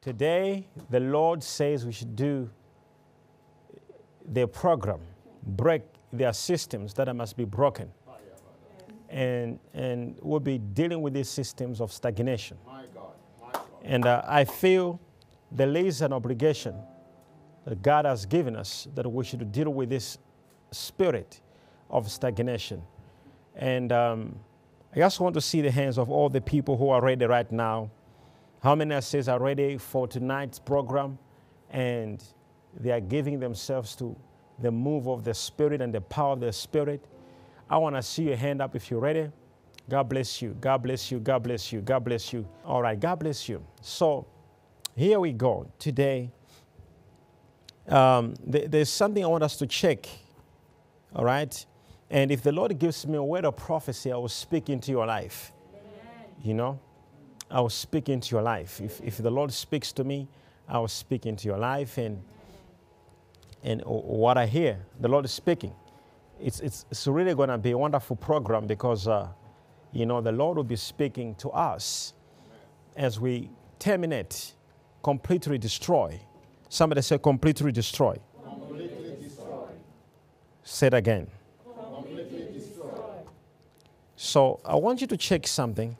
Today, the Lord says we should do their program, break their systems that must be broken. And, and we'll be dealing with these systems of stagnation. My God. My God. And uh, I feel there is an obligation that God has given us that we should deal with this spirit of stagnation. And um, I just want to see the hands of all the people who are ready right now. How many says are ready for tonight's program and they are giving themselves to the move of the Spirit and the power of the Spirit? I want to see your hand up if you're ready. God bless you. God bless you. God bless you. God bless you. All right. God bless you. So here we go. Today, um, th- there's something I want us to check. All right. And if the Lord gives me a word of prophecy, I will speak into your life. You know, I will speak into your life. If, if the Lord speaks to me, I will speak into your life. And, and what I hear, the Lord is speaking. It's, it's, it's really going to be a wonderful program because, uh, you know, the Lord will be speaking to us as we terminate, completely destroy. Somebody say, completely destroy. Completely destroy. Say it again. Completely destroy. So I want you to check something.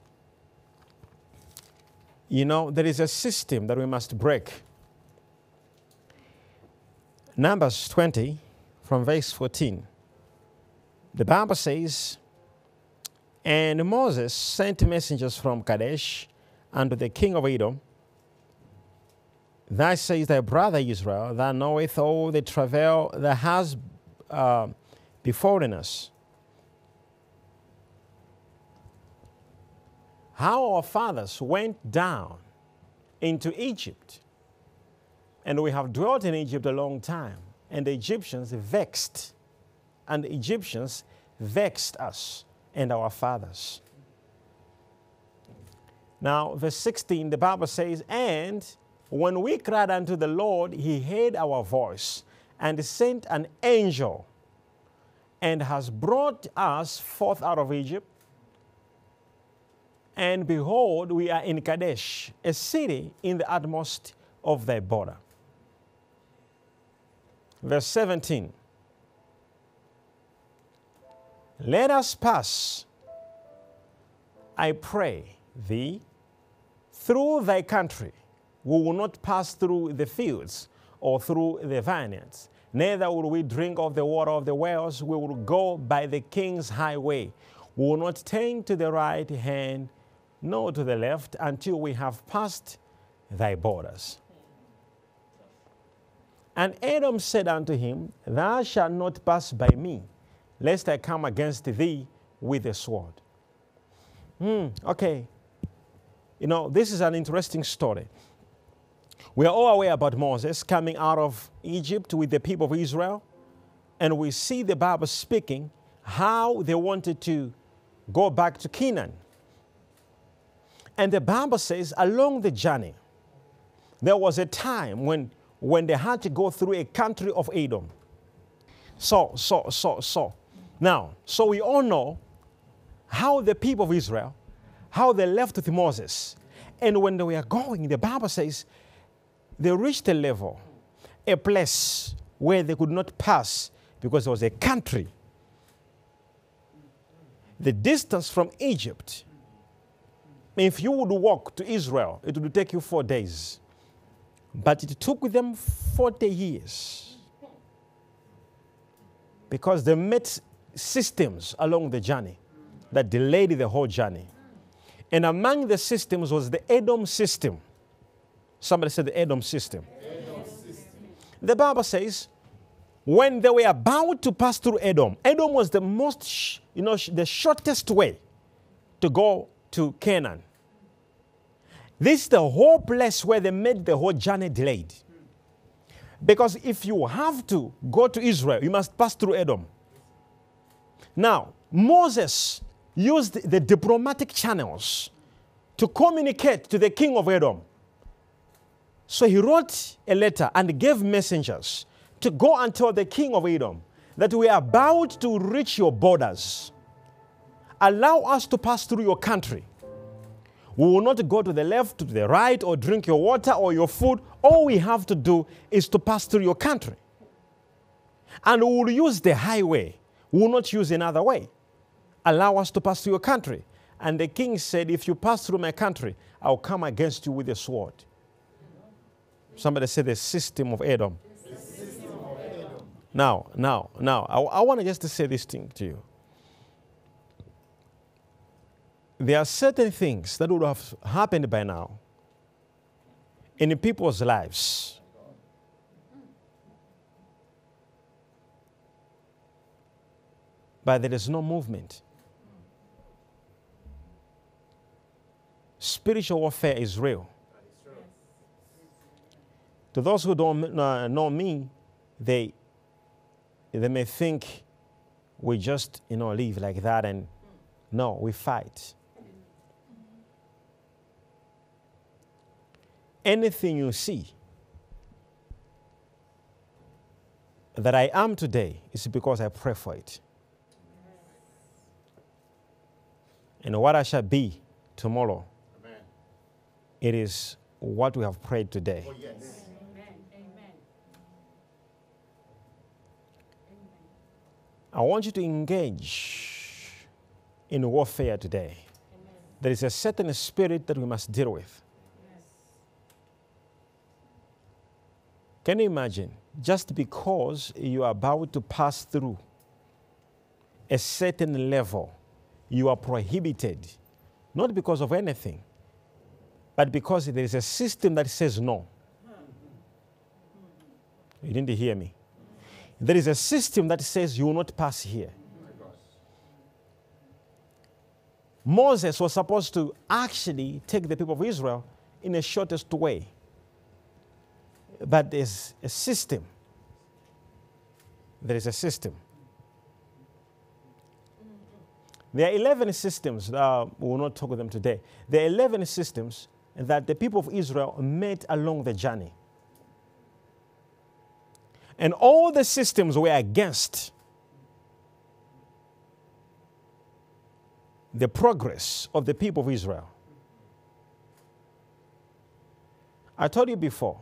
You know, there is a system that we must break. Numbers 20, from verse 14. The Bible says, And Moses sent messengers from Kadesh unto the king of Edom. Thus says thy brother Israel, that knoweth all the travail that has uh, befallen us. How our fathers went down into Egypt, and we have dwelt in Egypt a long time, and the Egyptians vexed and the Egyptians vexed us and our fathers. Now, verse 16, the Bible says, And when we cried unto the Lord, he heard our voice and sent an angel and has brought us forth out of Egypt. And behold, we are in Kadesh, a city in the utmost of thy border. Verse 17 Let us pass, I pray thee, through thy country. We will not pass through the fields or through the vineyards. Neither will we drink of the water of the wells. We will go by the king's highway. We will not turn to the right hand nor to the left until we have passed thy borders. And Edom said unto him, Thou shalt not pass by me lest I come against thee with a sword. Hmm, okay. You know, this is an interesting story. We are all aware about Moses coming out of Egypt with the people of Israel, and we see the Bible speaking how they wanted to go back to Canaan. And the Bible says along the journey, there was a time when, when they had to go through a country of Edom. So, so, so, so, now, so we all know how the people of Israel, how they left with Moses. And when they were going, the Bible says they reached a level, a place where they could not pass because there was a country. The distance from Egypt, if you would walk to Israel, it would take you four days. But it took them 40 years because they met systems along the journey that delayed the whole journey. And among the systems was the Edom system. Somebody said the Edom system. Edom system. The Bible says, when they were about to pass through Edom, Edom was the most, you know, the shortest way to go to Canaan. This is the whole place where they made the whole journey delayed. Because if you have to go to Israel, you must pass through Edom. Now, Moses used the diplomatic channels to communicate to the king of Edom. So he wrote a letter and gave messengers to go and tell the king of Edom that we are about to reach your borders. Allow us to pass through your country. We will not go to the left, to the right, or drink your water or your food. All we have to do is to pass through your country. And we will use the highway. We will not use another way. Allow us to pass through your country. And the king said, If you pass through my country, I'll come against you with a sword. Somebody said the system of Edom. Now, now, now, I, I want to just say this thing to you. There are certain things that would have happened by now in people's lives. But there is no movement. Spiritual warfare is real. To those who don't uh, know me, they, they may think we just, you know, live like that and no, we fight. Anything you see that I am today is because I pray for it. And what I shall be tomorrow, Amen. it is what we have prayed today. Oh, yes. I want you to engage in warfare today. There is a certain spirit that we must deal with. Can you imagine? Just because you are about to pass through a certain level, you are prohibited, not because of anything, but because there is a system that says no. You didn't hear me. There is a system that says you will not pass here. Moses was supposed to actually take the people of Israel in the shortest way. But there's a system. There is a system. There are 11 systems, uh, we will not talk of them today. There are 11 systems that the people of Israel met along the journey. And all the systems were against the progress of the people of Israel. I told you before,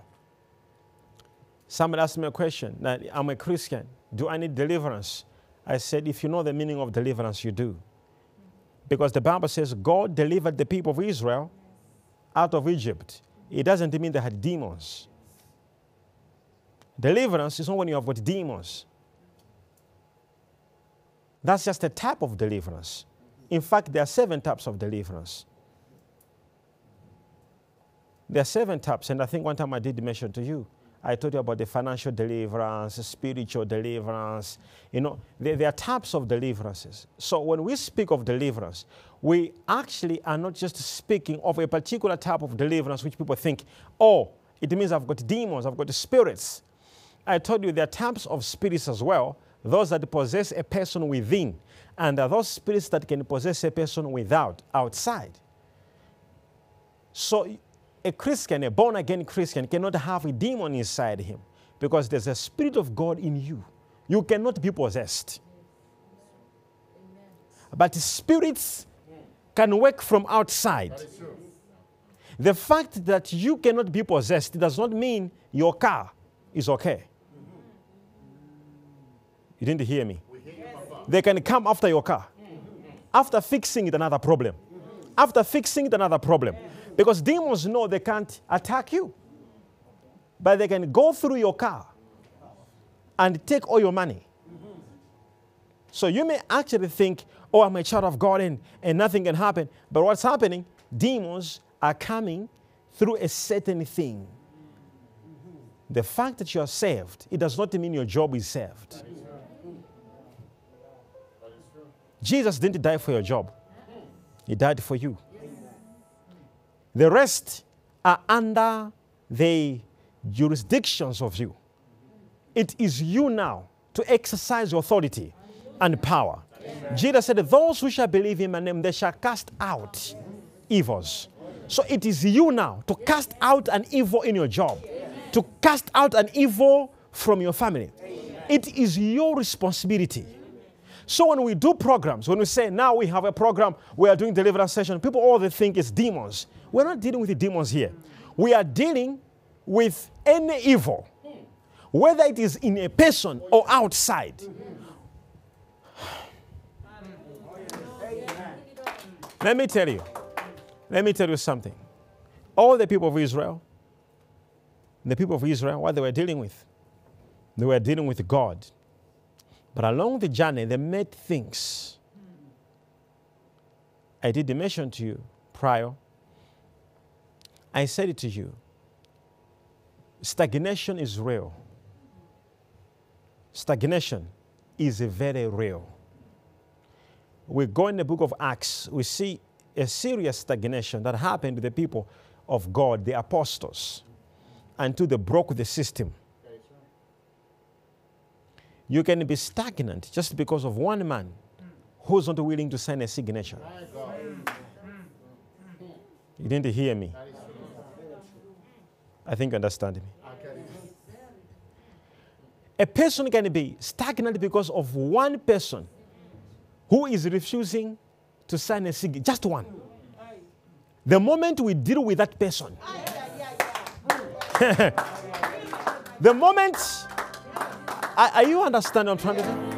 somebody asked me a question that I'm a Christian. Do I need deliverance? I said, if you know the meaning of deliverance, you do. Because the Bible says God delivered the people of Israel out of Egypt. It doesn't mean they had demons. Deliverance is not when you have got demons. That's just a type of deliverance. In fact, there are seven types of deliverance. There are seven types, and I think one time I did mention to you. I told you about the financial deliverance, spiritual deliverance. You know, there, there, are types of deliverances. So when we speak of deliverance, we actually are not just speaking of a particular type of deliverance which people think, oh, it means I've got demons, I've got spirits. I told you there are types of spirits as well, those that possess a person within, and those spirits that can possess a person without, outside. So a Christian, a born again Christian, cannot have a demon inside him because there's a spirit of God in you. You cannot be possessed. But spirits can work from outside. The fact that you cannot be possessed does not mean your car is okay. You didn't hear me. They can come after your car. After fixing it, another problem. After fixing it, another problem. Because demons know they can't attack you, but they can go through your car and take all your money. So you may actually think, oh, I'm a child of God and, and nothing can happen. But what's happening? Demons are coming through a certain thing. The fact that you are saved, it does not mean your job is saved. Jesus didn't die for your job, He died for you. The rest are under the jurisdictions of you. It is you now to exercise authority and power. Jesus said, Those who shall believe in my name, they shall cast out evils. So it is you now to cast out an evil in your job, to cast out an evil from your family. It is your responsibility So when we do programs, when we say now we have a program, we are doing deliverance session, people all they think is demons. We're not dealing with the demons here. We are dealing with any evil, whether it is in a person or outside. Let me tell you. Let me tell you something. All the people of Israel, the people of Israel, what they were dealing with, they were dealing with God. But along the journey, they met things. I did mention to you prior. I said it to you. Stagnation is real. Stagnation is very real. We go in the book of Acts, we see a serious stagnation that happened to the people of God, the apostles, until they broke the system. You can be stagnant just because of one man who's not willing to sign a signature. You didn't hear me. I think you understand me. A person can be stagnant because of one person who is refusing to sign a signature, just one. The moment we deal with that person, the moment, are, are you understanding what I'm trying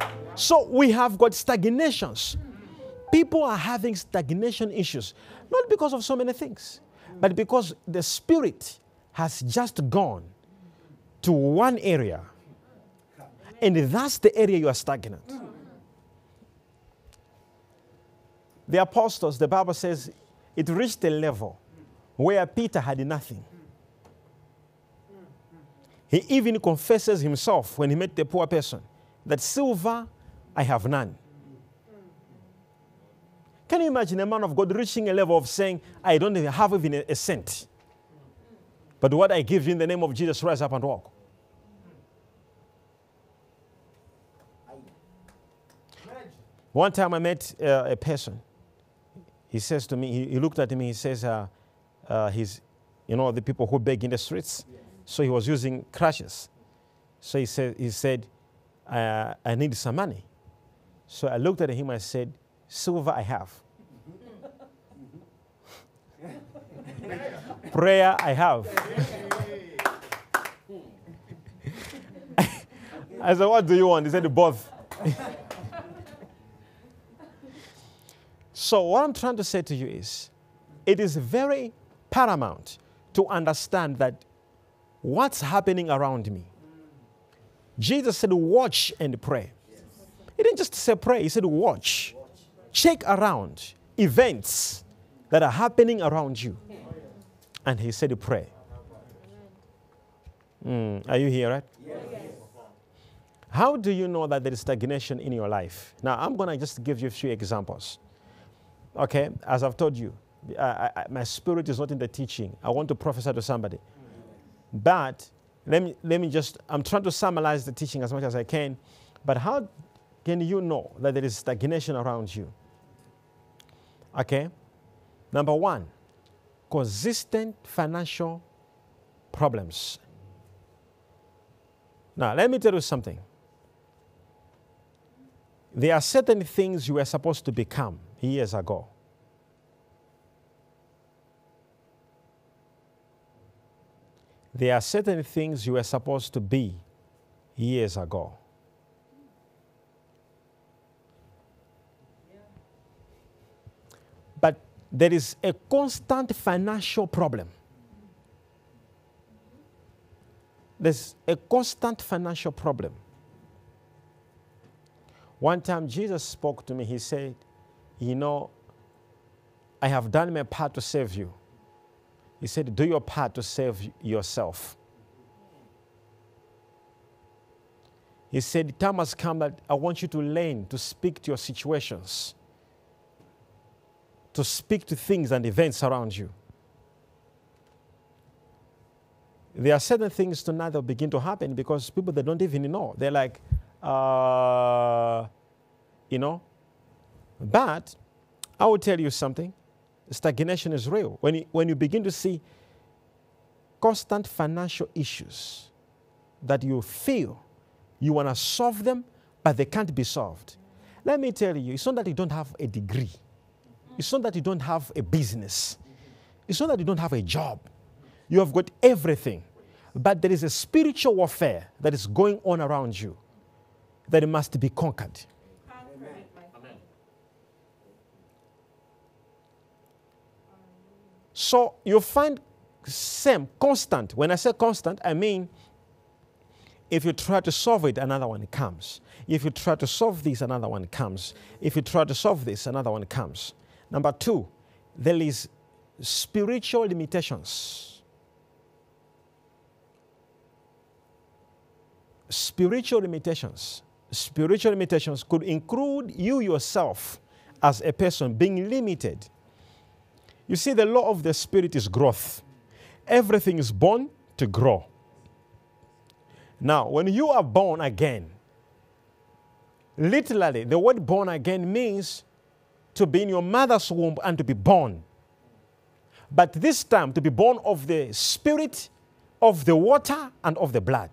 to? So we have got stagnations. People are having stagnation issues, not because of so many things, but because the spirit has just gone to one area, and that's the area you are stagnant. The apostles, the Bible says, it reached a level where Peter had nothing. He even confesses himself when he met the poor person that silver I have none. Can you imagine a man of God reaching a level of saying, I don't even have even a, cent? But what I give you in the name of Jesus, rise up and walk. One time I met uh, a person. He says to me, he, he looked at me, he says, uh, uh, he's, you know, the people who beg in the streets. So he was using crutches. So he said, he said uh, I need some money. So I looked at him, and I said, silver I have. Prayer I have. I said, what do you want? He said, both. so what I'm trying to say to you is, it is very paramount to understand that what's happening around me. Jesus said, watch and pray. He didn't just say pray, he said, watch. Check around events that are happening around you. And he said, pray. Mm, are you here, right? How do you know that there is stagnation in your life? Now, I'm going to just give you a few examples. Okay, as I've told you, I, I, my spirit is not in the teaching. I want to prophesy to somebody. But let me, let me just, I'm trying to summarize the teaching as much as I can. But how can you know that there is stagnation around you? Okay? Number one, consistent financial problems. Now, let me tell you something. There are certain things you were supposed to become years ago. There are certain things you were supposed to be years ago. But there is a constant financial problem. There's a constant financial problem. One time Jesus spoke to me, he said, You know, I have done my part to save you. He said, Do your part to save yourself. He said, time has come that I want you to learn to speak to your situations, to speak to things and events around you. There are certain things tonight that begin to happen because people they don't even know. They're like, uh, you know. But I will tell you something stagnation is real. When you, when you begin to see constant financial issues that you feel you want to solve them, but they can't be solved. Let me tell you, it's not that you don't have a degree, it's not that you don't have a business, it's not that you don't have a job. You have got everything, but there is a spiritual warfare that is going on around you that must be conquered. So you find same, constant. When I say constant, I mean if you try to solve it, another one comes. If you try to solve this, another one comes. If you try to solve this, another one comes. Number two, there is spiritual limitations. Spiritual limitations. Spiritual limitations could include you yourself as a person being limited. You see, the law of the Spirit is growth. Everything is born to grow. Now, when you are born again, literally, the word born again means to be in your mother's womb and to be born. But this time, to be born of the spirit, of the water, and of the blood.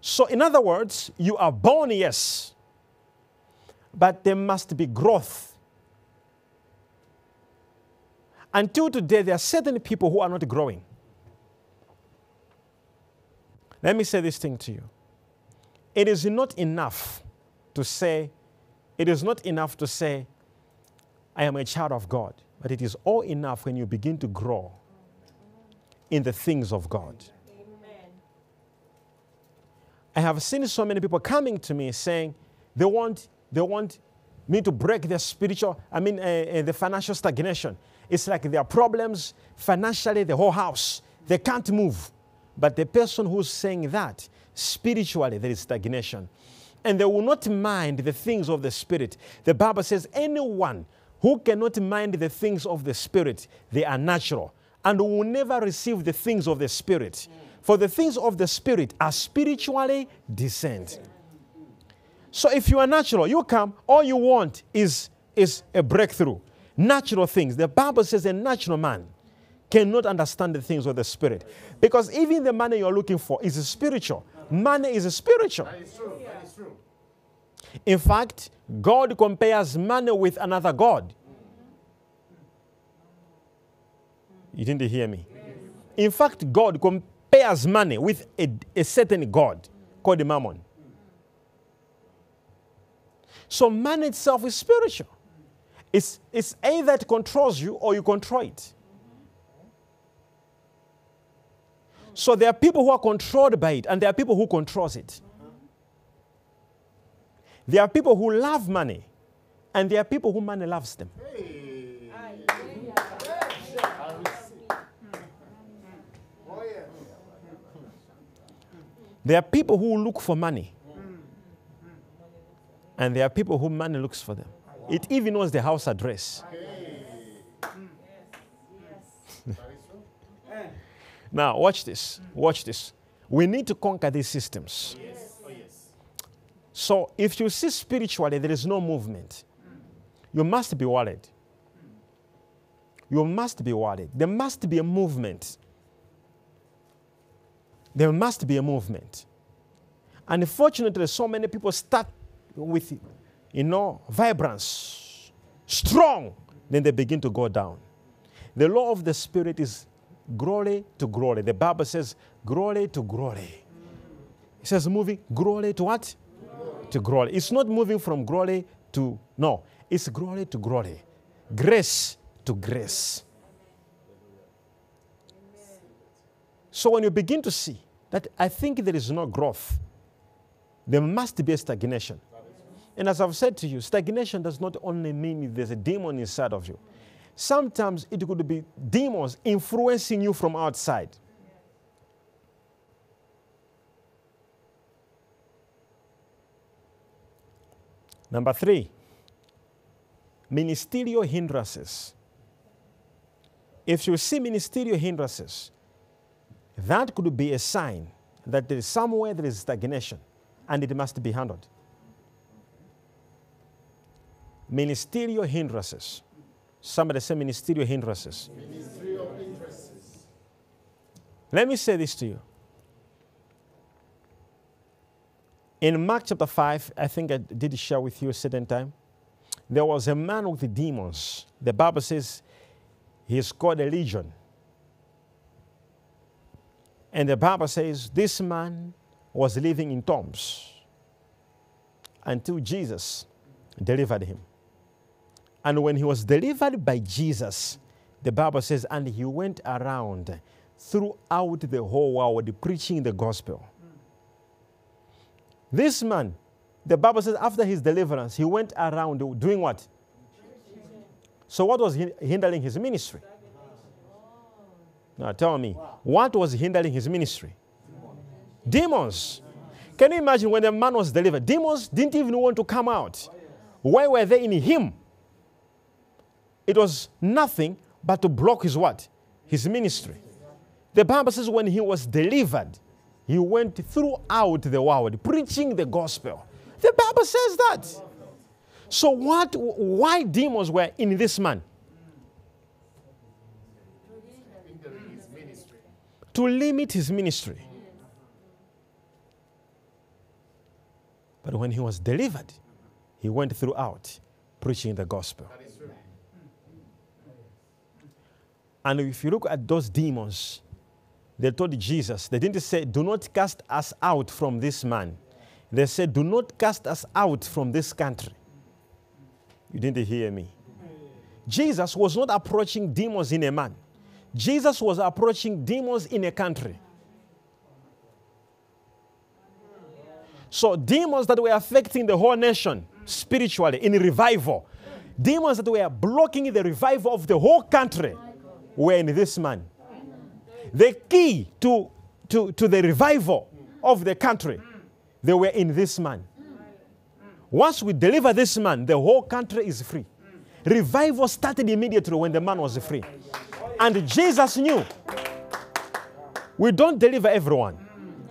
So, in other words, you are born, yes, but there must be growth. Until today, there are certain people who are not growing. Let me say this thing to you. It is not enough to say, it is not enough to say, I am a child of God, but it is all enough when you begin to grow in the things of God. Amen. I have seen so many people coming to me saying they want, they want me to break their spiritual, I mean, uh, uh, the financial stagnation. It's like their problems financially, the whole house. They can't move. But the person who's saying that, spiritually, there is stagnation. And they will not mind the things of the Spirit. The Bible says, anyone who cannot mind the things of the Spirit, they are natural and will never receive the things of the Spirit. For the things of the Spirit are spiritually discerned. So if you are natural, you come, all you want is, is a breakthrough. Natural things. The Bible says a natural man cannot understand the things of the Spirit. Because even the money you're looking for is spiritual. Money is spiritual. That is true. That is true. In fact, God compares money with another God. You didn't hear me. In fact, God compares money with a, a certain God called Mammon. So, man itself is spiritual. It's, it's either it controls you or you control it. So there are people who are controlled by it, and there are people who controls it. There are people who love money, and there are people who money loves them. Hey. Hallelujah. I receive. Yeah. There are people who look for money, and there are people who money looks for them. It even knows the house address. Now, watch this. Watch this. We need to conquer these systems. So, if you see spiritually there is no movement, you must be worried. You must be worried. There must be a movement. There must be a movement. Unfortunately, so many people start with, you know, vibrance, strong, then they begin to go down. The law of the Spirit is glory to glory. The Bible says glory to glory. It says moving glory to what? To glory. It's not moving from glory to, no, it's glory to glory. Grace to grace. So when you begin to see that I think there is no growth, there must be a stagnation. And as I've said to you, stagnation does not only mean there's a demon inside of you. Sometimes it could be demons influencing you from outside. Number three, ministerial hindrances. If you see ministerial hindrances, that could be a sign that there is somewhere there is stagnation and it must be handled. Ministerial hindrances. Somebody say ministerial hindrances. Of interests. Let me say this to you. In Mark chapter 5, I think I did share with you a certain time, there was a man with the demons. The Bible says he's called a legion. And the Bible says this man was living in tombs until Jesus delivered him. And when he was delivered by Jesus, the Bible says, and he went around throughout the whole world preaching the gospel. This man, the Bible says, after his deliverance, he went around doing what? So, what was hindering his ministry? Now, tell me, what was hindering his ministry? Demons. Can you imagine when the man was delivered? Demons didn't even want to come out. Why were they in him? It was nothing but to block his what? His ministry. The Bible says when he was delivered, he went throughout the world preaching the gospel. The Bible says that. So what why demons were in this man? To limit his ministry. But when he was delivered, he went throughout preaching the gospel. And if you look at those demons, they told Jesus, they didn't say, Do not cast us out from this man. They said, Do not cast us out from this country. You didn't hear me. Jesus was not approaching demons in a man, Jesus was approaching demons in a country. So, demons that were affecting the whole nation spiritually in revival, demons that were blocking the revival of the whole country were in this man. The key to, to, to the revival of the country, they were in this man. Once we deliver this man, the whole country is free. Revival started immediately when the man was free. And Jesus knew we don't deliver everyone.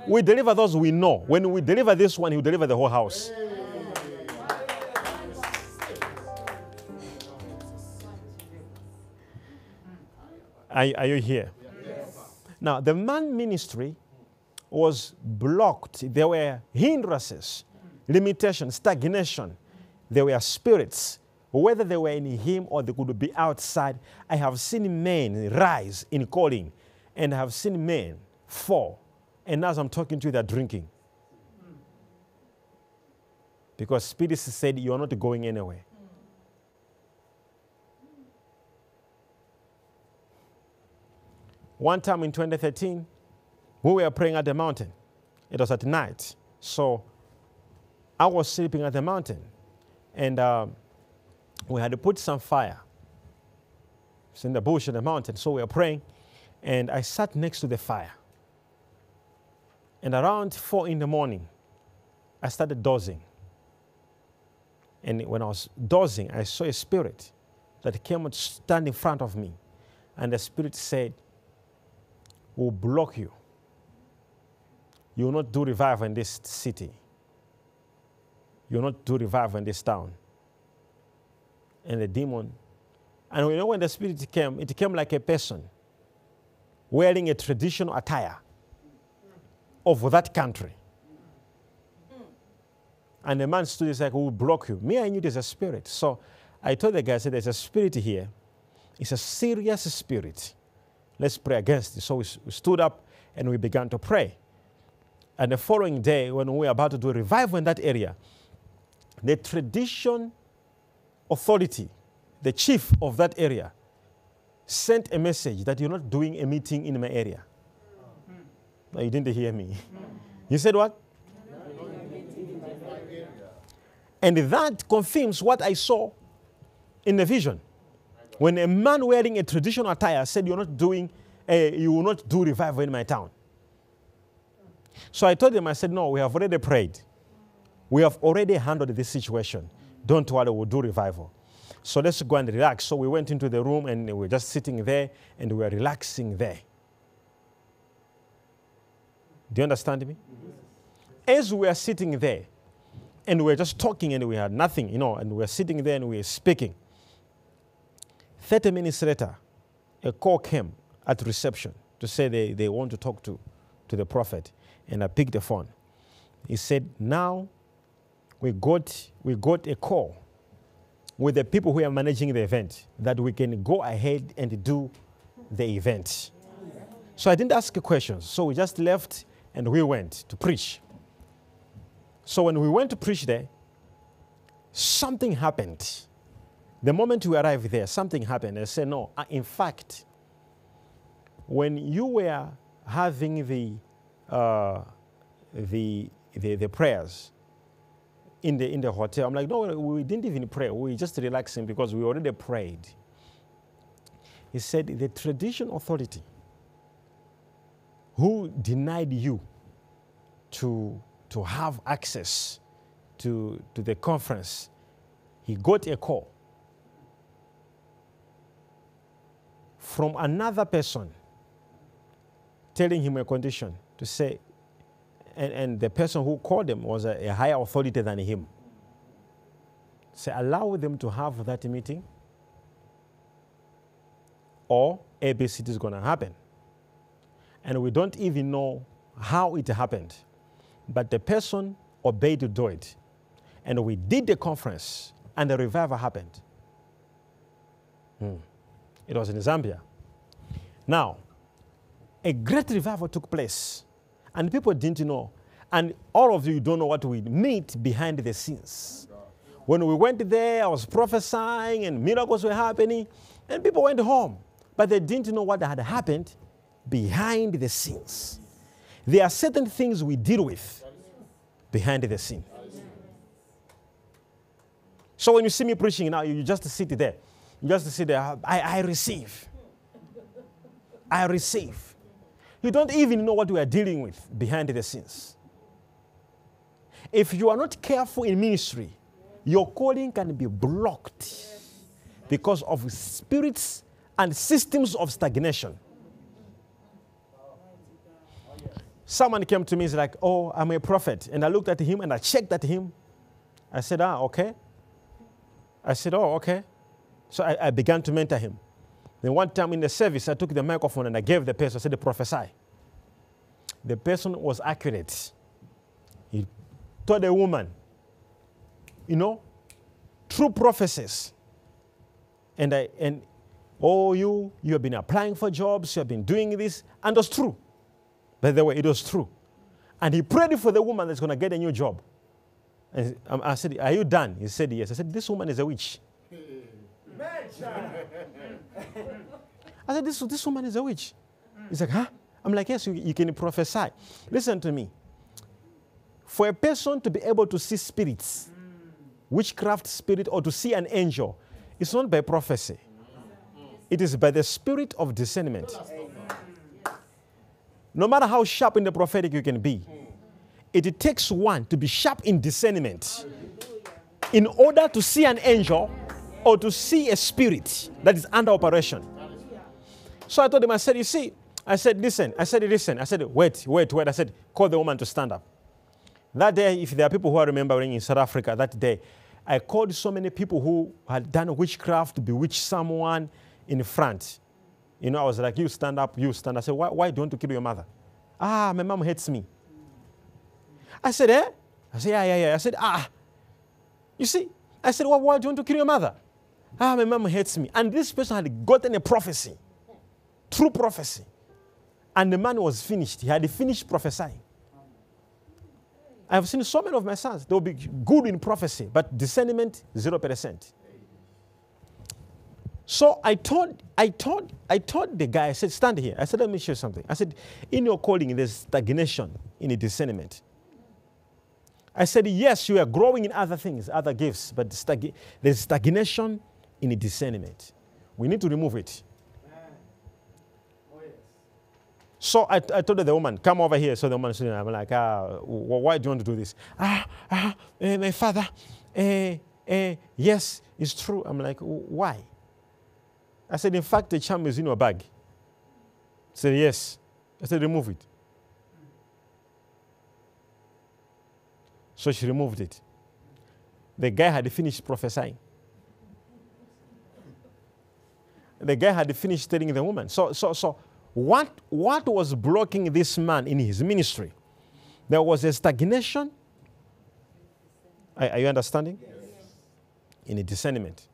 We deliver those we know. When we deliver this one, he will deliver the whole house. Are, are you here? Yes. Now, the man ministry was blocked. There were hindrances, limitations, stagnation. There were spirits, whether they were in him or they could be outside. I have seen men rise in calling, and I have seen men fall. And as I'm talking to you, they're drinking. Because spirits said, You're not going anywhere. One time in 2013, we were praying at the mountain. It was at night. So I was sleeping at the mountain. And uh, we had to put some fire. It's in the bush in the mountain. So we were praying. And I sat next to the fire. And around four in the morning, I started dozing. And when I was dozing, I saw a spirit that came and stand in front of me. And the spirit said, will block you. You will not do revival in this city. You will not do revival in this town. And the demon, and you know when the spirit came, it came like a person wearing a traditional attire of that country. And the man stood, he's like, We'll block you. Me, I knew there's a spirit. So I told the guy, I said, There's a spirit here. It's a serious spirit. Let's pray against it. So we, we stood up and we began to pray. And the following day, when we were about to do a revival in that area, the tradition authority, the chief of that area, sent a message that you're not doing a meeting in my area. No, you didn't hear me. You said what? And that confirms what I saw in the vision. When a man wearing a traditional attire said, You're not doing, a, you will not do revival in my town. So I told him, I said, No, we have already prayed. We have already handled this situation. Don't worry, we'll do revival. So let's go and relax. So we went into the room and we were just sitting there and we were relaxing there. Do you understand me? As we were sitting there and we were just talking and we had nothing, you know, and we are sitting there and we are speaking. 30 minutes later, a call came at reception to say they, they want to talk to, to the prophet. And I picked the phone. he said, now we got, we got a call with the people who are managing the event that we can go ahead and do the event. So I didn't ask questions. So we just left and we went to preach. So when we went to preach there, something happened. The moment we arrived there, something happened. I said, No, uh, in fact, when you were having the, uh, the, the, the prayers in the, in the hotel, I'm like, No, we didn't even pray. We just relaxing because we already prayed. He said, The tradition authority who denied you to, to have access to, to the conference, he got a call from another person telling him a condition to say, and, and the person who called him was a, a higher authority than him. Say, allow them to have that meeting, or ABC is going to happen. And we don't even know how it happened. But the person obeyed to do it. And we did the conference, and the revival happened. Hmm. It was in Zambia. Now, a great revival took place, and people didn't know. And all of you don't know what we meet behind the scenes. When we went there, I was prophesying, and miracles were happening, and people went home. But they didn't know what had happened behind the scenes. There are certain things we deal with behind the scene. So when you see me preaching now, you just sit there. Just sit there. I, I receive. I receive. You don't even know what we are dealing with behind the scenes. If you are not careful in ministry, your calling can be blocked because of spirits and systems of stagnation. Someone came to me, he's like, Oh, I'm a prophet. And I looked at him and I checked at him. I said, Ah, okay. I said, Oh, okay. So I, I began to mentor him. Then one time in the service, I took the microphone and I gave the person, I said, prophesy. The person was accurate. He told the woman, you know, true prophecies. And I and oh you you have been applying for jobs, you have been doing this, and it was true. By the way, it was true. And he prayed for the woman that's gonna get a new job. And um, I said, Are you done? He said, Yes. I said, This woman is a witch. I said, this, this woman is a witch. He's like, huh? I'm like, yes, you, you can prophesy. Listen to me. For a person to be able to see spirits, witchcraft spirit, or to see an angel, it's not by prophecy. It is by the spirit of discernment. No matter how sharp in the prophetic you can be, it takes one to be sharp in discernment in order to see an angel or to see a spirit that is under operation. So I told him, I said, You see, I said, Listen, I said, Listen, I said, Wait, wait, wait. I said, Call the woman to stand up. That day, if there are people who are remembering in South Africa that day, I called so many people who had done witchcraft to bewitch someone in front. You know, I was like, You stand up, you stand. I said, Why, why don't you kill your mother? Ah, my mom hates me. I said, Eh? I said, Yeah, yeah, yeah. I said, Ah. You see, I said, well, Why do you want to kill your mother? Ah, my mom hates me. And this person had gotten a prophecy, true prophecy. And the man was finished. He had finished prophesying. I've seen so many of my sons. They'll be good in prophecy, but discernment, 0%. So I told, I told, I told the guy, I said, stand here. I said, let me show you something. I said, in your calling, there's stagnation in the discernment. I said, yes, you are growing in other things, other gifts, but there's stagnation in discernment. We need to remove it. So I, I told the woman, come over here. So the woman said, I'm like, ah, why do you want to do this? Ah, ah, eh, my father, eh, eh, yes, it's true. I'm like, why? I said, in fact, the charm is in your bag. He said, yes. I said, remove it. So she removed it. The guy had finished prophesying. The guy had finished telling the woman. So, so, so what, what was blocking this man in his ministry There was a stagnation. Are, are you understanding? In a discernment.